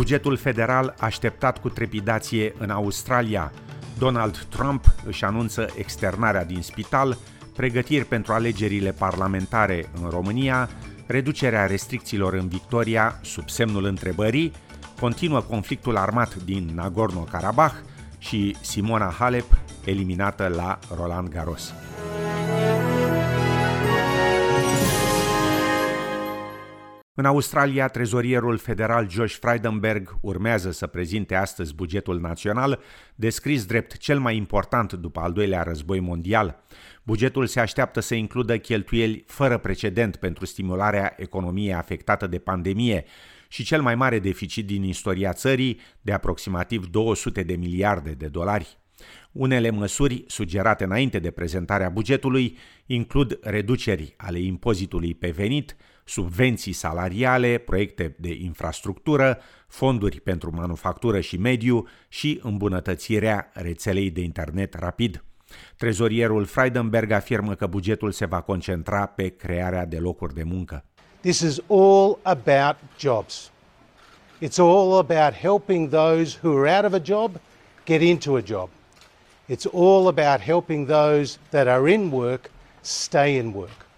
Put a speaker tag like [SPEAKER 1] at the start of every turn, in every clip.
[SPEAKER 1] Bugetul federal așteptat cu trepidație în Australia. Donald Trump își anunță externarea din spital, pregătiri pentru alegerile parlamentare în România, reducerea restricțiilor în Victoria sub semnul întrebării, continuă conflictul armat din Nagorno-Karabakh și Simona Halep eliminată la Roland Garros. În Australia, trezorierul federal Josh Frydenberg urmează să prezinte astăzi bugetul național, descris drept cel mai important după al doilea război mondial. Bugetul se așteaptă să includă cheltuieli fără precedent pentru stimularea economiei afectată de pandemie și cel mai mare deficit din istoria țării, de aproximativ 200 de miliarde de dolari. Unele măsuri sugerate înainte de prezentarea bugetului includ reduceri ale impozitului pe venit, subvenții salariale, proiecte de infrastructură, fonduri pentru manufactură și mediu și îmbunătățirea rețelei de internet rapid. Trezorierul Freidenberg afirmă că bugetul se va concentra pe crearea de locuri de muncă.
[SPEAKER 2] This is all about jobs. It's all about helping those who are out of a job get into a job. It's all about helping those that are in work stay in work.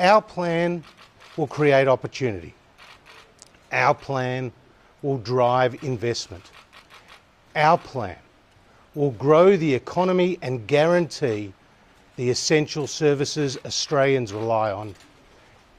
[SPEAKER 2] Our plan will create opportunity. Our plan will drive investment. Our plan will grow the economy and guarantee the essential services Australians rely on.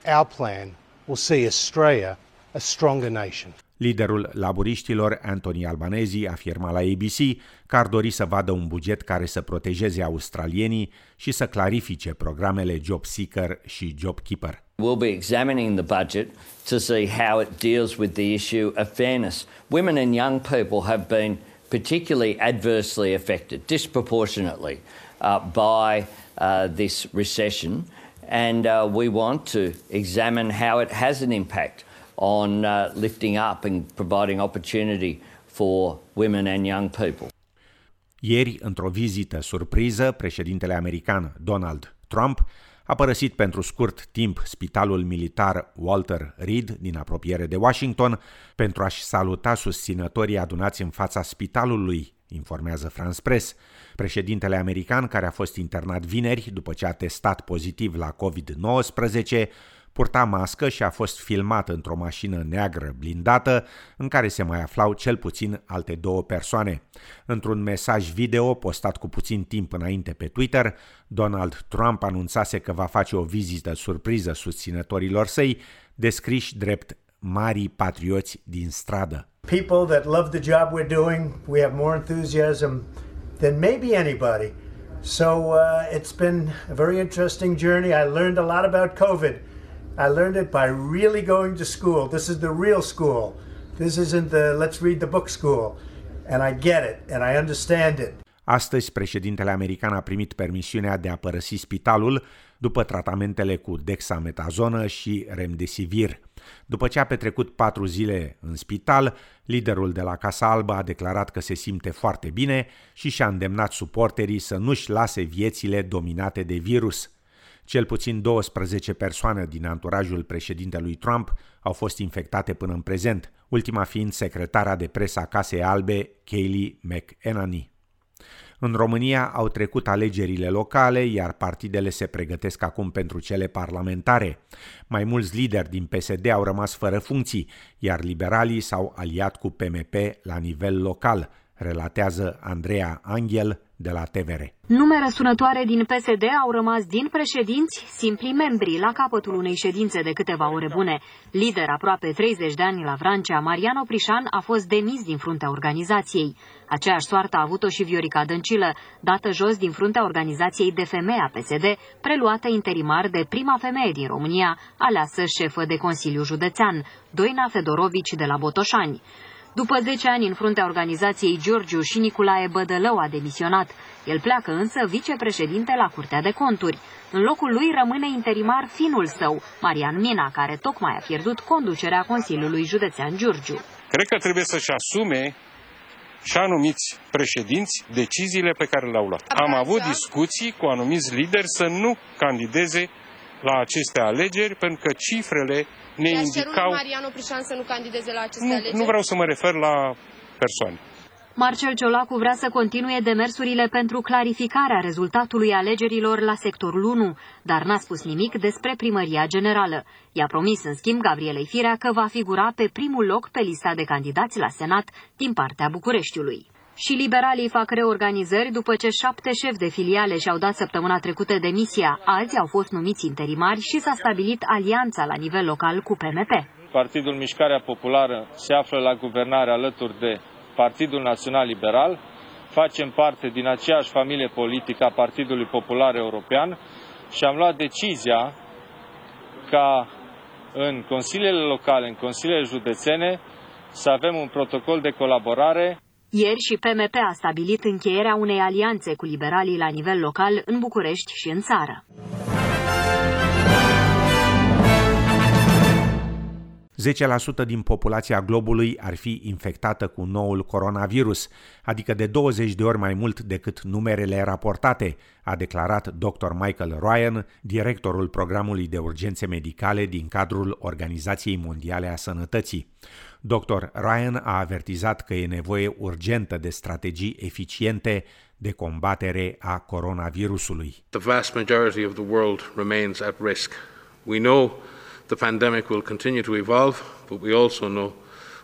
[SPEAKER 2] Our plan will see Australia a stronger nation.
[SPEAKER 1] Liderul laburiștilor, Anthony Albanese, afirma la ABC că ar dori să vadă un buget care să protejeze australienii și să clarifice programele Job Seeker și Job Keeper.
[SPEAKER 3] We'll be examining the budget to see how it deals with the issue of fairness. Women and young people have been particularly adversely affected, disproportionately, uh, by uh, this recession, and uh, we want to examine how it has an impact on uh, lifting up and providing opportunity for women and young people.
[SPEAKER 1] Ieri, într-o vizită surpriză, președintele american Donald Trump a părăsit pentru scurt timp spitalul militar Walter Reed din apropiere de Washington pentru a-și saluta susținătorii adunați în fața spitalului, informează France Press. Președintele american, care a fost internat vineri după ce a testat pozitiv la COVID-19, purta mască și a fost filmat într-o mașină neagră blindată în care se mai aflau cel puțin alte două persoane. Într-un mesaj video postat cu puțin timp înainte pe Twitter, Donald Trump anunțase că va face o vizită surpriză susținătorilor săi, descriși drept mari patrioți din stradă.
[SPEAKER 4] People that love the job we're doing, we have more enthusiasm than maybe anybody. So uh, it's been a very interesting journey. I learned a lot about COVID. I learned it by really going to school. This is the real school. This isn't the let's read the book school. And I get it and I understand it.
[SPEAKER 1] Astăzi, președintele american a primit permisiunea de a părăsi spitalul după tratamentele cu dexametazonă și remdesivir. După ce a petrecut patru zile în spital, liderul de la Casa Albă a declarat că se simte foarte bine și și-a îndemnat suporterii să nu-și lase viețile dominate de virus. Cel puțin 12 persoane din anturajul președintelui Trump au fost infectate până în prezent, ultima fiind secretara de presă a Casei Albe, Kayleigh McEnany. În România au trecut alegerile locale, iar partidele se pregătesc acum pentru cele parlamentare. Mai mulți lideri din PSD au rămas fără funcții, iar liberalii s-au aliat cu PMP la nivel local, relatează Andreea Angel de la TVR.
[SPEAKER 5] Nume răsunătoare din PSD au rămas din președinți simpli membri la capătul unei ședințe de câteva ore bune. Lider aproape 30 de ani la Vrancea, Marian Oprișan a fost demis din fruntea organizației. Aceeași soartă a avut-o și Viorica Dăncilă, dată jos din fruntea organizației de femei a PSD, preluată interimar de prima femeie din România, aleasă șefă de Consiliu Județean, Doina Fedorovici de la Botoșani. După 10 ani în fruntea organizației, Giorgiu și Nicolae Bădălău a demisionat. El pleacă însă vicepreședinte la Curtea de Conturi. În locul lui rămâne interimar finul său, Marian Mina, care tocmai a pierdut conducerea Consiliului Județean Giurgiu.
[SPEAKER 6] Cred că trebuie să-și asume și anumiți președinți deciziile pe care le-au luat. Am avut discuții cu anumiți lideri să nu candideze la aceste alegeri, pentru că cifrele ne
[SPEAKER 7] I-ați
[SPEAKER 6] indicau...
[SPEAKER 7] cerut Mariano Prișan să nu candideze la aceste
[SPEAKER 6] Nu,
[SPEAKER 7] alegeri?
[SPEAKER 6] nu vreau să mă refer la persoane.
[SPEAKER 5] Marcel Ciolacu vrea să continue demersurile pentru clarificarea rezultatului alegerilor la sectorul 1, dar n-a spus nimic despre primăria generală. I-a promis, în schimb, Gabrielei Firea că va figura pe primul loc pe lista de candidați la Senat din partea Bucureștiului. Și liberalii fac reorganizări după ce șapte șefi de filiale și-au dat săptămâna trecută demisia. Alții au fost numiți interimari și s-a stabilit alianța la nivel local cu PMP.
[SPEAKER 8] Partidul Mișcarea Populară se află la guvernare alături de Partidul Național Liberal. Facem parte din aceeași familie politică a Partidului Popular European și am luat decizia ca în consiliile locale, în consiliile județene, să avem un protocol de colaborare
[SPEAKER 5] Ieri și PMP a stabilit încheierea unei alianțe cu liberalii la nivel local în București și în țară.
[SPEAKER 1] 10% din populația globului ar fi infectată cu noul coronavirus, adică de 20 de ori mai mult decât numerele raportate, a declarat Dr. Michael Ryan, directorul programului de urgențe medicale din cadrul Organizației Mondiale a Sănătății. Dr. Ryan a avertizat că e nevoie urgentă de strategii eficiente de combatere a coronavirusului.
[SPEAKER 9] The vast majority of the world remains at risk. We know the pandemic will continue to evolve, but we also know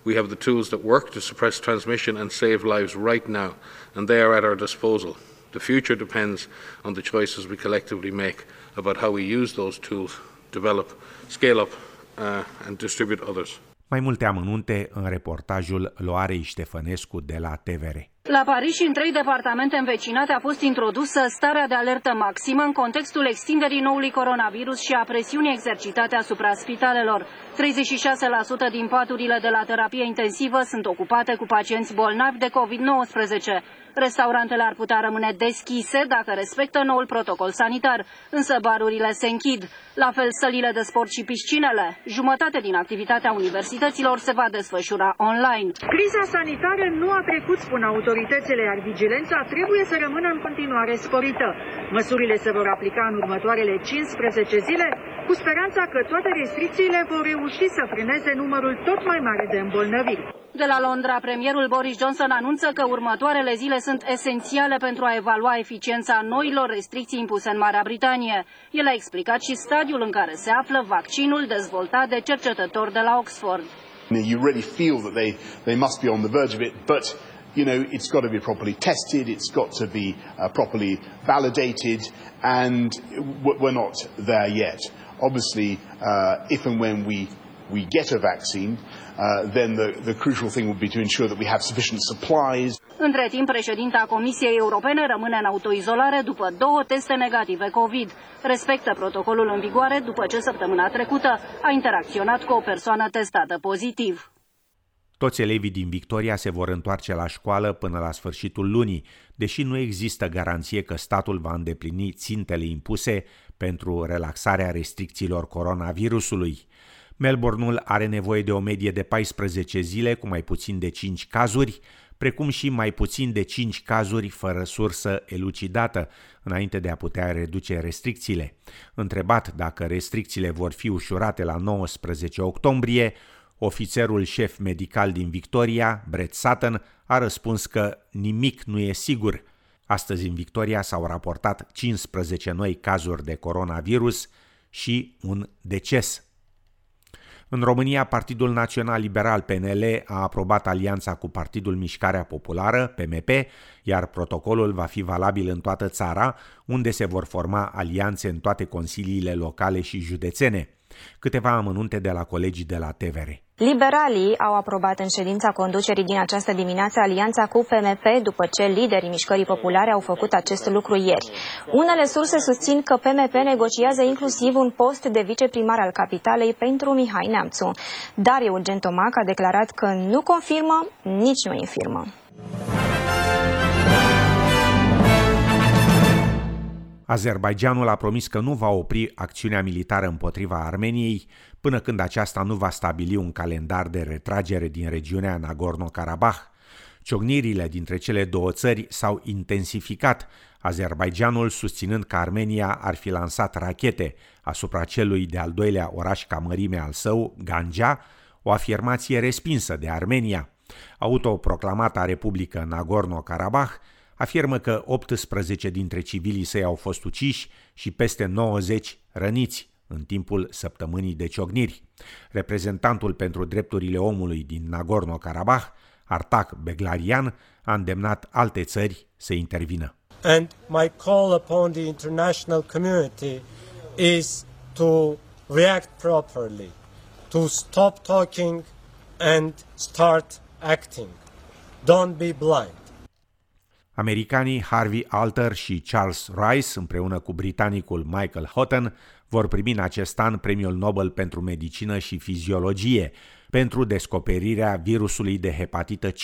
[SPEAKER 9] we have the tools that work to suppress transmission and save lives right now, and they are at our disposal. The future depends on the choices we collectively make about how we use those tools, develop, scale up, uh, and distribute others.
[SPEAKER 1] Mai multe amănunte în reportajul Loarei Ștefănescu de la TVR.
[SPEAKER 10] La Paris și în trei departamente învecinate a fost introdusă starea de alertă maximă în contextul extinderii noului coronavirus și a presiunii exercitate asupra spitalelor. 36% din paturile de la terapie intensivă sunt ocupate cu pacienți bolnavi de COVID-19. Restaurantele ar putea rămâne deschise dacă respectă noul protocol sanitar, însă barurile se închid. La fel sălile de sport și piscinele. Jumătate din activitatea universităților se va desfășura online.
[SPEAKER 11] Criza sanitară nu a trecut, spun autoritățile, iar vigilența trebuie să rămână în continuare sporită. Măsurile se vor aplica în următoarele 15 zile, cu speranța că toate restricțiile vor reuși să frâneze numărul tot mai mare de îmbolnăviri.
[SPEAKER 10] De la Londra, premierul Boris Johnson anunță că următoarele zile sunt esențiale pentru a evalua eficiența noilor restricții impuse în Marea Britanie. El a explicat și stadiul în care se află vaccinul dezvoltat de cercetători de la Oxford.
[SPEAKER 12] You really feel that they, they must be on the verge of it, but you know, it's got to be properly tested, it's got to be uh, properly validated, and we're not there yet. Obviously, uh, if and when we we get a vaccine, uh, then the, the crucial thing would be to ensure that we have sufficient supplies.
[SPEAKER 10] Între timp, președinta Comisiei Europene rămâne în autoizolare după două teste negative COVID. Respectă protocolul în vigoare după ce săptămâna trecută a interacționat cu o persoană testată pozitiv.
[SPEAKER 1] Toți elevii din Victoria se vor întoarce la școală până la sfârșitul lunii, deși nu există garanție că statul va îndeplini țintele impuse pentru relaxarea restricțiilor coronavirusului. Melbourneul are nevoie de o medie de 14 zile cu mai puțin de 5 cazuri, precum și mai puțin de 5 cazuri fără sursă elucidată, înainte de a putea reduce restricțiile. Întrebat dacă restricțiile vor fi ușurate la 19 octombrie, ofițerul șef medical din Victoria, Brett Sutton, a răspuns că nimic nu e sigur. Astăzi în Victoria s-au raportat 15 noi cazuri de coronavirus și un deces. În România, Partidul Național Liberal PNL a aprobat alianța cu Partidul Mișcarea Populară, PMP, iar protocolul va fi valabil în toată țara, unde se vor forma alianțe în toate consiliile locale și județene. Câteva amănunte de la colegii de la TVR.
[SPEAKER 13] Liberalii au aprobat în ședința conducerii din această dimineață alianța cu PMP după ce liderii mișcării populare au făcut acest lucru ieri. Unele surse susțin că PMP negociază inclusiv un post de viceprimar al capitalei pentru Mihai Neamțu. Dar Eugen Tomac a declarat că nu confirmă, nici nu infirmă.
[SPEAKER 1] Azerbaijanul a promis că nu va opri acțiunea militară împotriva Armeniei până când aceasta nu va stabili un calendar de retragere din regiunea Nagorno-Karabakh. Ciognirile dintre cele două țări s-au intensificat, Azerbaijanul susținând că Armenia ar fi lansat rachete asupra celui de-al doilea oraș ca mărime al său, Ganja, o afirmație respinsă de Armenia. Autoproclamata Republică Nagorno-Karabakh afirmă că 18 dintre civilii săi au fost uciși și peste 90 răniți în timpul săptămânii de ciogniri. Reprezentantul pentru drepturile omului din Nagorno-Karabakh, Artak Beglarian, a îndemnat alte țări să intervină.
[SPEAKER 14] And my call upon the international community is to react properly, to stop talking and start acting. Don't be blind.
[SPEAKER 1] Americanii Harvey Alter și Charles Rice, împreună cu britanicul Michael Houghton, vor primi în acest an Premiul Nobel pentru Medicină și Fiziologie pentru descoperirea virusului de hepatită C,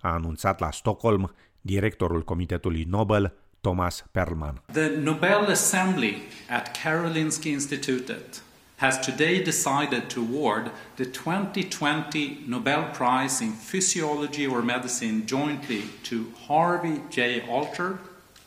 [SPEAKER 1] a anunțat la Stockholm directorul Comitetului Nobel, Thomas Perlman.
[SPEAKER 15] The Nobel Assembly at Karolinska Institutet has today decided to award the 2020 Nobel Prize in Physiology or Medicine jointly to Harvey J. Alter,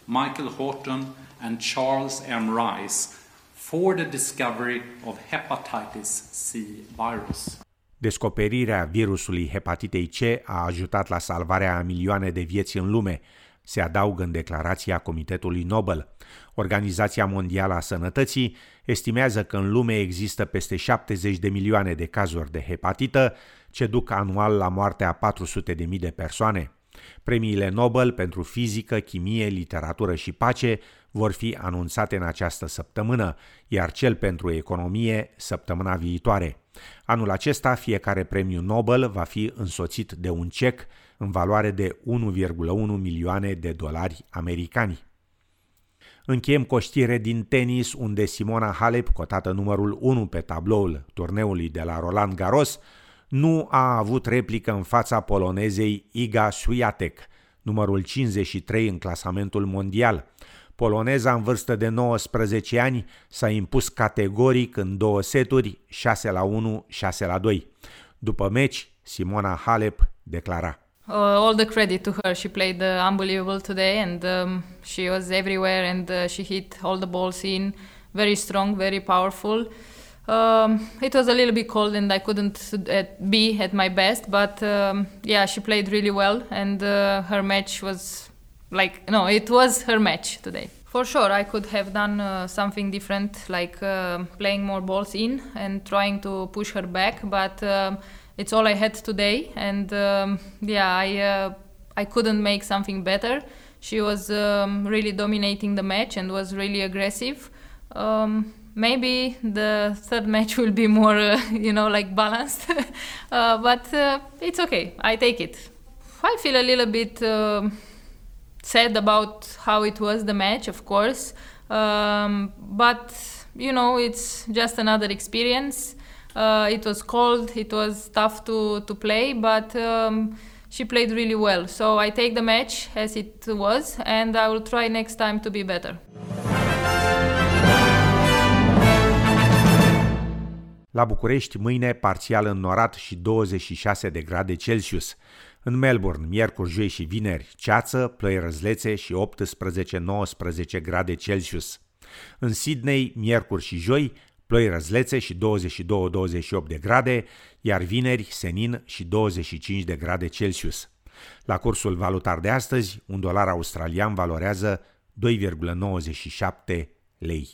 [SPEAKER 15] Michael Horton, and Charles M. Rice for the discovery of hepatitis C virus.
[SPEAKER 1] Descoperirea virusului hepatitei C a ajutat la salvarea a milioane de vieți în lume, se adaugă în declarația Comitetului Nobel. Organizația Mondială a Sănătății estimează că în lume există peste 70 de milioane de cazuri de hepatită, ce duc anual la moartea a 400 de mii de persoane. Premiile Nobel pentru fizică, chimie, literatură și pace vor fi anunțate în această săptămână, iar cel pentru economie săptămâna viitoare. Anul acesta, fiecare premiu Nobel va fi însoțit de un cec în valoare de 1,1 milioane de dolari americani. Încheiem cu o știre din tenis unde Simona Halep, cotată numărul 1 pe tabloul turneului de la Roland Garros, nu a avut replică în fața polonezei Iga Swiatek, numărul 53 în clasamentul mondial. Poloneza în vârstă de 19 ani s-a impus categoric în două seturi, 6 la 1, 6 la 2. După meci, Simona Halep declara
[SPEAKER 16] Uh, all the credit to her. She played uh, unbelievable today, and um, she was everywhere, and uh, she hit all the balls in. Very strong, very powerful. Um, it was a little bit cold, and I couldn't at, be at my best. But um, yeah, she played really well, and uh, her match was like no, it was her match today. For sure, I could have done uh, something different, like uh, playing more balls in and trying to push her back, but. It's all I had today, and um, yeah, I uh, I couldn't make something better. She was um, really dominating the match and was really aggressive. Um, maybe the third match will be more, uh, you know, like balanced, uh, but uh, it's okay. I take it. I feel a little bit um, sad about how it was the match, of course, um, but you know, it's just another experience. Uh, it was cold, it was tough to, to play, but um, she played really well. So I take the match as it was, and I will try next time to be better.
[SPEAKER 1] La București, mâine, parțial înnorat și 26 de grade Celsius. În Melbourne, miercuri, joi și vineri, ceață, ploi răzlețe și 18-19 grade Celsius. În Sydney, miercuri și joi, ploi răzlețe și 22-28 de grade, iar vineri senin și 25 de grade Celsius. La cursul valutar de astăzi, un dolar australian valorează 2,97 lei.